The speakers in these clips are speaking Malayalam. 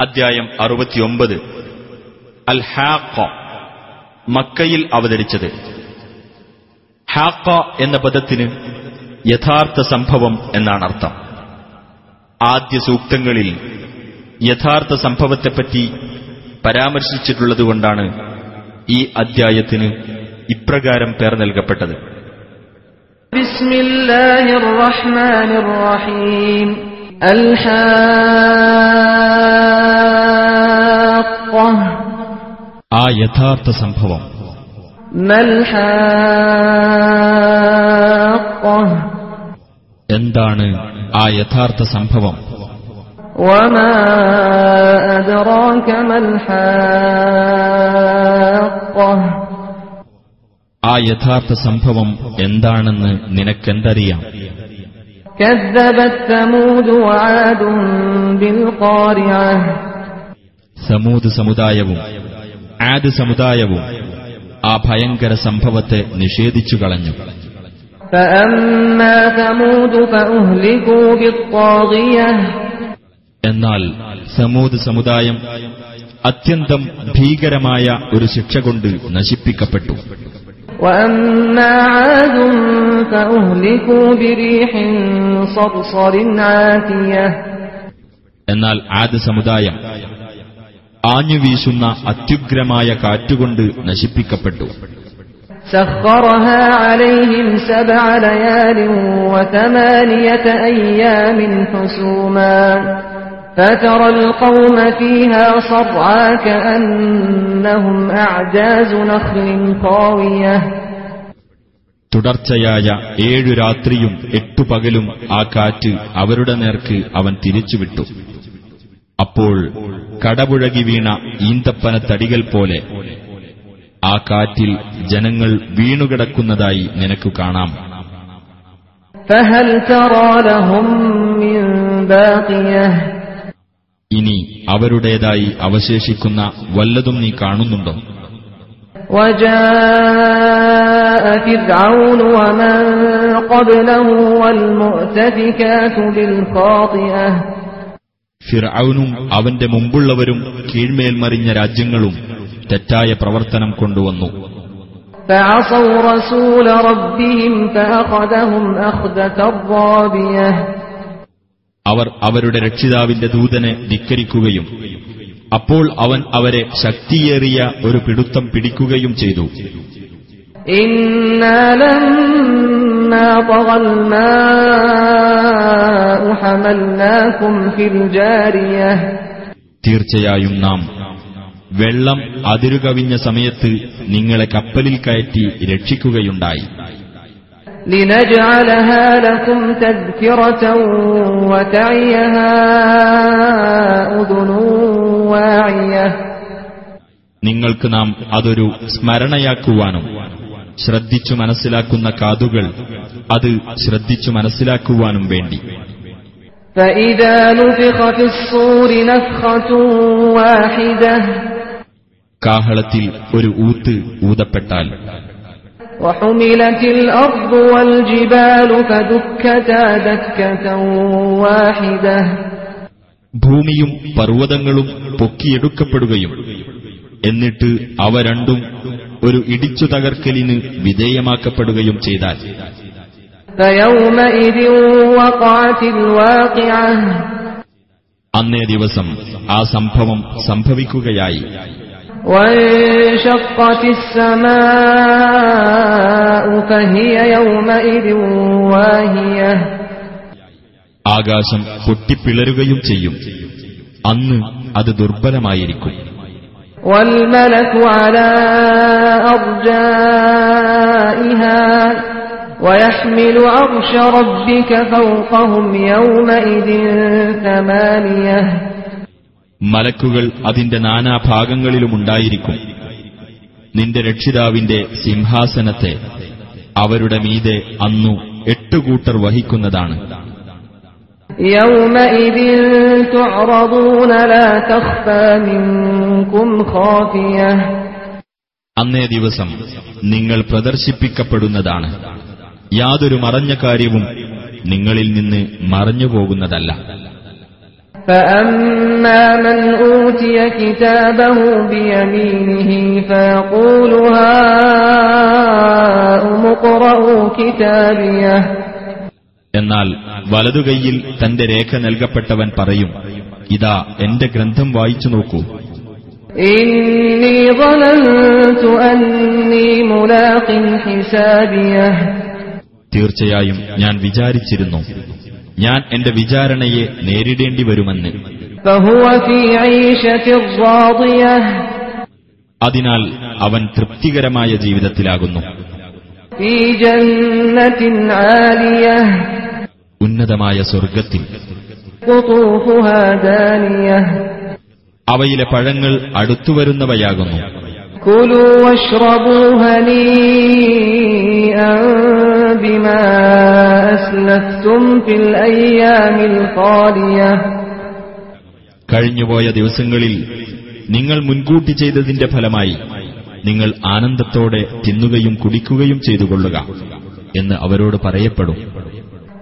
അധ്യായം അറുപത്തിയൊമ്പത്. അൽ ഹാഖ മക്കയിൽ അവതരിച്ചത്. ഹാഖ എന്ന പദത്തിന് യഥാർത്ഥ സംഭവം എന്നാണ് അർത്ഥം. ആദ്യ സൂക്തങ്ങളിൽ യഥാർത്ഥ സംഭവത്തെപ്പറ്റി പരാമർശിച്ചിട്ടുള്ളതുകൊണ്ടാണ് ഈ അദ്ധ്യായത്തിന് ഇപ്രകാരം പേർ നൽകപ്പെട്ടത്. ബിസ്മില്ലാഹിർ റഹ്മാനിർ റഹീം. അൽ ആ യഥാർത്ഥ സംഭവം ما الحاقة എന്താണ് ആ യഥാർത്ഥ സംഭവം وما أدراك ما الحاقة ആ യഥാർത്ഥ സംഭവം എന്താണെന്ന് നിനക്കെന്തറിയാം كذبت ثمود وعاد بالقارعة സമൂത് സമുദായവും ആദ് സമുദായവും ആ ഭയങ്കര സംഭവത്തെ നിഷേധിച്ചു കളഞ്ഞു. എന്നാൽ സമൂത് സമുദായം അത്യന്തം ഭീകരമായ ഒരു ശിക്ഷ കൊണ്ട് നശിപ്പിക്കപ്പെട്ടു. എന്നാൽ ആദ് സമുദായം ആഞ്ഞുവീശുന്ന അത്യുഗ്രമായ കാറ്റുകൊണ്ട് നശിപ്പിക്കപ്പെട്ടു سخرها عليهم سبع ليال وثمانية أيام حسوما فترى القوم فيها صرعا كأنهم أعجاز نخل خاوية തുടർച്ചയായ ഏഴു രാത്രിയും എട്ടു പകലും ആ കാറ്റ് അവരുടെ നേർക്ക് അവൻ തിരിച്ചുവിട്ടു അപ്പോൾ കടപുഴകി വീണ ഈന്തപ്പന തടികൾ പോലെ ആ കാറ്റിൽ ജനങ്ങൾ വീണുകിടക്കുന്നതായി നിനക്കു കാണാം فهل ترى لهم من باقية ഇനി അവരുടേതായി അവശേഷിക്കുന്ന വല്ലതും നീ കാണുന്നുണ്ടോ وجاء فرعون ومن قبله والمؤتفكات بالخاطئة ഫിർഔനും അവന്റെ മുമ്പുള്ളവരും കീഴ്മേൽ മറിഞ്ഞ രാജ്യങ്ങളും തെറ്റായ പ്രവർത്തനം കൊണ്ടുവന്നു. അവർ അവരുടെ രക്ഷിതാവിന്റെ ദൂതനെ ധിക്കരിക്കുകയും അപ്പോൾ അവൻ അവരെ ശക്തിയേറിയ ഒരു പിടുത്തം പിടിക്കുകയും ചെയ്തു. لما طغى الماء حملناكم في الجارية തീർച്ചയായും നാം വെള്ളം അതിരുകവിഞ്ഞ സമയത്ത് നിങ്ങളെ കപ്പലിൽ കയറ്റി രക്ഷിക്കുകയുണ്ടായി لنجعلها لكم تذكرة وتعيها أذن واعية നിങ്ങൾക്ക് നാം അതൊരു സ്മരണയാക്കുവാനും ശ്രദ്ധിച്ചു മനസ്സിലാക്കുന്ന കാതുകൾ അത് ശ്രദ്ധിച്ചു മനസ്സിലാക്കുവാനും വേണ്ടി. കാഹളത്തിൽ ഒരു ഊത്ത് ഊതപ്പെട്ടാൽ. ഭൂമിയും പർവതങ്ങളും പൊക്കിയെടുക്കപ്പെടുകയും. എന്നിട്ട് അവ രണ്ടും ഒരു ഇടിച്ചു തകർക്കലിന് വിധേയമാക്കപ്പെടുകയും ചെയ്താൽ. അന്നേ ദിവസം ആ സംഭവം സംഭവിക്കുകയായി. ആകാശം പൊട്ടിപ്പിളരുകയും ചെയ്യും. അന്ന് അത് ദുർബലമായിരിക്കും. والملك على أرجائها ويحمل عرش ربك فوقهم يومئذ ثمانية മലക്കുകൾ അതിന്റെ നാനാഭാഗങ്ങളിലുമുണ്ടായിരിക്കും നിന്റെ രക്ഷിതാവിന്റെ സിംഹാസനത്തെ അവരുടെ മീതെ അന്നു എട്ടുകൂട്ടർ വഹിക്കുന്നതാണ് يومئذ تعرضون لا تخفى منكم خافية അന്നേ ദിവസം നിങ്ങൾ പ്രദർശിപ്പിക്കപ്പെടുന്നതാണ് യാതൊരു മറഞ്ഞ കാര്യവും നിങ്ങളിൽ നിന്ന് മറഞ്ഞുപോകുന്നതല്ല فأما من أوتي كتابه بيمينه فيقول هاؤم اقرءوا كتابيه എന്നാൽ വലതുകൈയിൽ തന്റെ രേഖ നൽകപ്പെട്ടവൻ പറയും ഇതാ എന്റെ ഗ്രന്ഥം വായിച്ചു നോക്കൂ إني ظننت أني ملاق حسابيه തീർച്ചയായും ഞാൻ വിചാരിച്ചിരുന്നു ഞാൻ എന്റെ വിചാരണയെ നേരിടേണ്ടി വരുമെന്ന് فهو في عيشة راضية അതിനാൽ അവൻ തൃപ്തികരമായ ജീവിതത്തിലാകുന്നു في جنة عالية ഉന്നതമായ സ്വർഗത്തിൽ അവയിലെ പഴങ്ങൾ അടുത്തുവരുന്നവയാകുന്നു. കഴിഞ്ഞുപോയ ദിവസങ്ങളിൽ നിങ്ങൾ മുൻകൂട്ടി ചെയ്തതിന്റെ ഫലമായി നിങ്ങൾ ആനന്ദത്തോടെ തിന്നുകയും കുടിക്കുകയും ചെയ്തുകൊള്ളുക എന്ന് അവരോട് പറയപ്പെടും.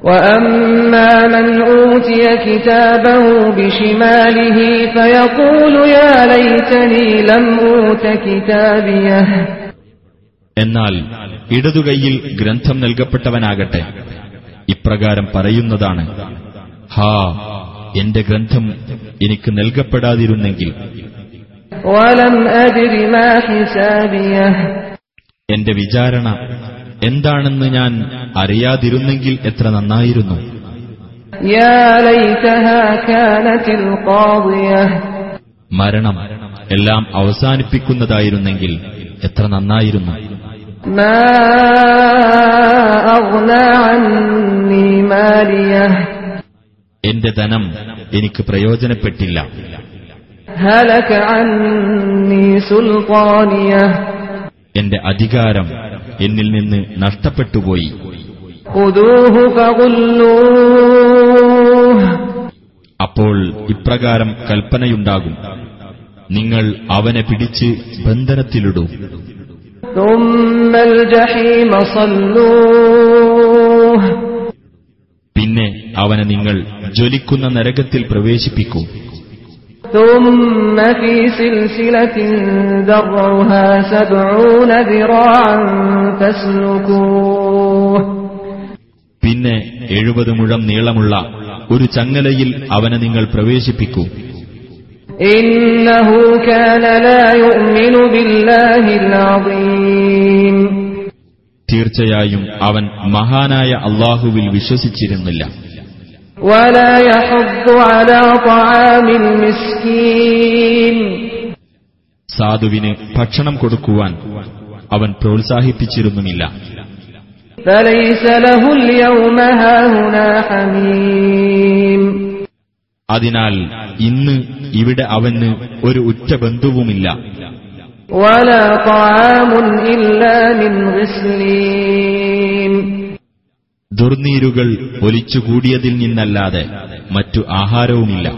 وأما من أوتي كتابه بشماله فيقول يا ليتني لم أوت كتابيه എന്നാൽ ഇടതുകൈയിൽ ഗ്രന്ഥം നൽകപ്പെട്ടവനാകട്ടെ ഇപ്രകാരം പറയുന്നതാണ് ഹാ എന്റെ ഗ്രന്ഥം എനിക്ക് നൽകപ്പെടാതിരുന്നെങ്കിൽ ولم أدر ما حسابيه എന്റെ വിചാരണ എന്താണെന്ന് ഞാൻ അറിയാതിരുന്നെങ്കിൽ എത്ര നന്നായിരുന്നു. മരണം എല്ലാം അവസാനിപ്പിക്കുന്നതായിരുന്നെങ്കിൽ എത്ര നന്നായിരുന്നു. എന്റെ ധനം എനിക്ക് പ്രയോജനപ്പെട്ടില്ല. എന്റെ അധികാരം എന്നിൽ നിന്ന് നഷ്ടപ്പെട്ടുപോയി. അപ്പോൾ ഇപ്രകാരം കൽപ്പനയുണ്ടാകും നിങ്ങൾ അവനെ പിടിച്ച് ബന്ധനത്തിലിടൂ ثم الجحيم صلوه പിന്നെ അവനെ നിങ്ങൾ ജ്വലിക്കുന്ന നരകത്തിൽ പ്രവേശിപ്പിക്കൂ ثم في سلسلة ذرعها سبعون ذراعا فاسلكوه പിന്നെ എഴുപത് മുഴം നീളമുള്ള ഒരു ചങ്ങലയിൽ അവനെ നിങ്ങൾ പ്രവേശിപ്പിക്കൂ. തീർച്ചയായും അവൻ മഹാനായ അള്ളാഹുവിൽ വിശ്വസിച്ചിരുന്നില്ല. സാധുവിന് ഭക്ഷണം കൊടുക്കുവാൻ അവൻ പ്രോത്സാഹിപ്പിച്ചിരുന്നുമില്ല. അതിനാൽ ഇന്ന് ഇവിടെ അവന് ഒരു ഉറ്റ ബന്ധുവുമില്ല. ദുർനീരുകൾ ഒലിച്ചുകൂടിയതിൽ നിന്നല്ലാതെ മറ്റു ആഹാരവുമില്ലോ.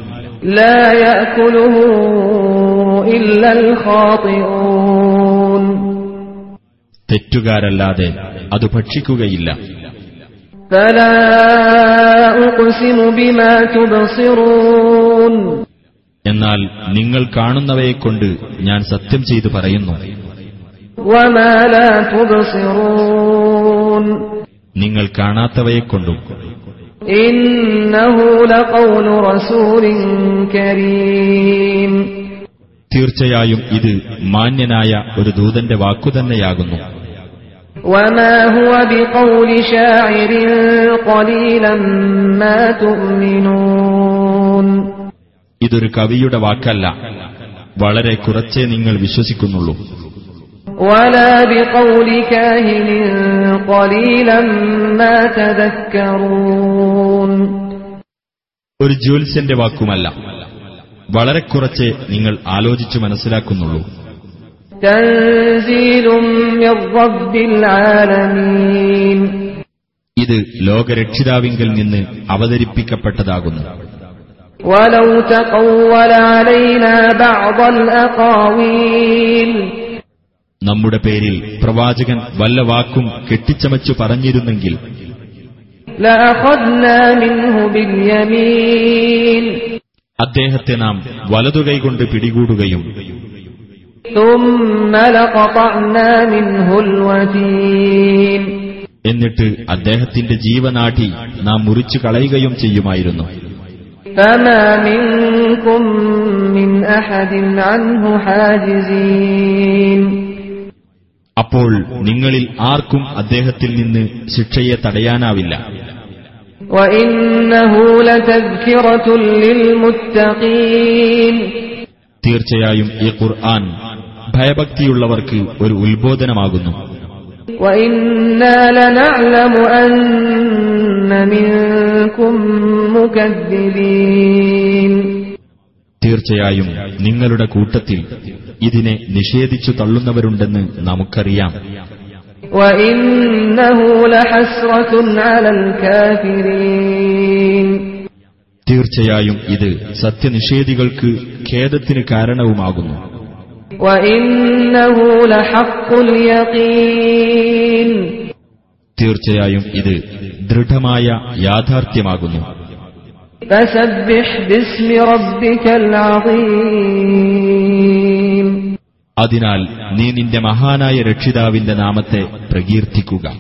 തെറ്റുകാരല്ലാതെ അത് ഭക്ഷിക്കുകയില്ല. എന്നാൽ നിങ്ങൾ കാണുന്നവയെക്കൊണ്ട് ഞാൻ സത്യം ചെയ്തു പറയുന്നു. നിങ്ങൾ കാണാത്തവയെക്കൊണ്ടും തീർച്ചയായും ഇത് മാന്യനായ ഒരു ദൂതന്റെ വാക്കുതന്നെയാകുന്നു ഇതൊരു കവിയുടെ വാക്കല്ല. വളരെ കുറച്ചേ നിങ്ങൾ വിശ്വസിക്കുന്നുള്ളൂ. ഒരു ജ്യോത്സ്യന്റെ വാക്കുമല്ല. വളരെ കുറച്ചേ നിങ്ങൾ ആലോചിച്ചു മനസ്സിലാക്കുന്നുള്ളൂ. ഇത് ലോകരക്ഷിതാവിങ്കൽ നിന്ന് അവതരിപ്പിക്കപ്പെട്ടതാകുന്നു. നമ്മുടെ പേരിൽ പ്രവാചകൻ വല്ല വാക്കും കെട്ടിച്ചമച്ചു പറഞ്ഞിരുന്നെങ്കിൽ. അദ്ദേഹത്തെ നാം വലതുകൈകൊണ്ട് പിടികൂടുകയും എന്നിട്ട് അദ്ദേഹത്തിന്റെ ജീവനാഠി നാം മുറിച്ചു കളയുകയും ചെയ്യുമായിരുന്നു. അപ്പോൾ നിങ്ങളിൽ ആർക്കും അദ്ദേഹത്തിൽ നിന്ന് ശിക്ഷയെ തടയാനാവില്ല. തീർച്ചയായും ഈ ഖുർആൻ ഭയഭക്തിയുള്ളവർക്ക് ഒരു ഉത്ബോധനമാകുന്നു. തീർച്ചയായും നിങ്ങളുടെ കൂട്ടത്തിൽ ഇതിനെ നിഷേധിച്ചു തള്ളുന്നവരുണ്ടെന്ന് നമുക്കറിയാം. തീർച്ചയായും ഇത് സത്യനിഷേധികൾക്ക് ഖേദത്തിന് കാരണവുമാകുന്നു. തീർച്ചയായും ഇത് ദൃഢമായ യാഥാർത്ഥ്യമാകുന്നു. അതിനാൽ നീ നിന്റെ മഹാനായ രക്ഷിതാവിന്റെ നാമത്തെ പ്രകീർത്തിക്കുക.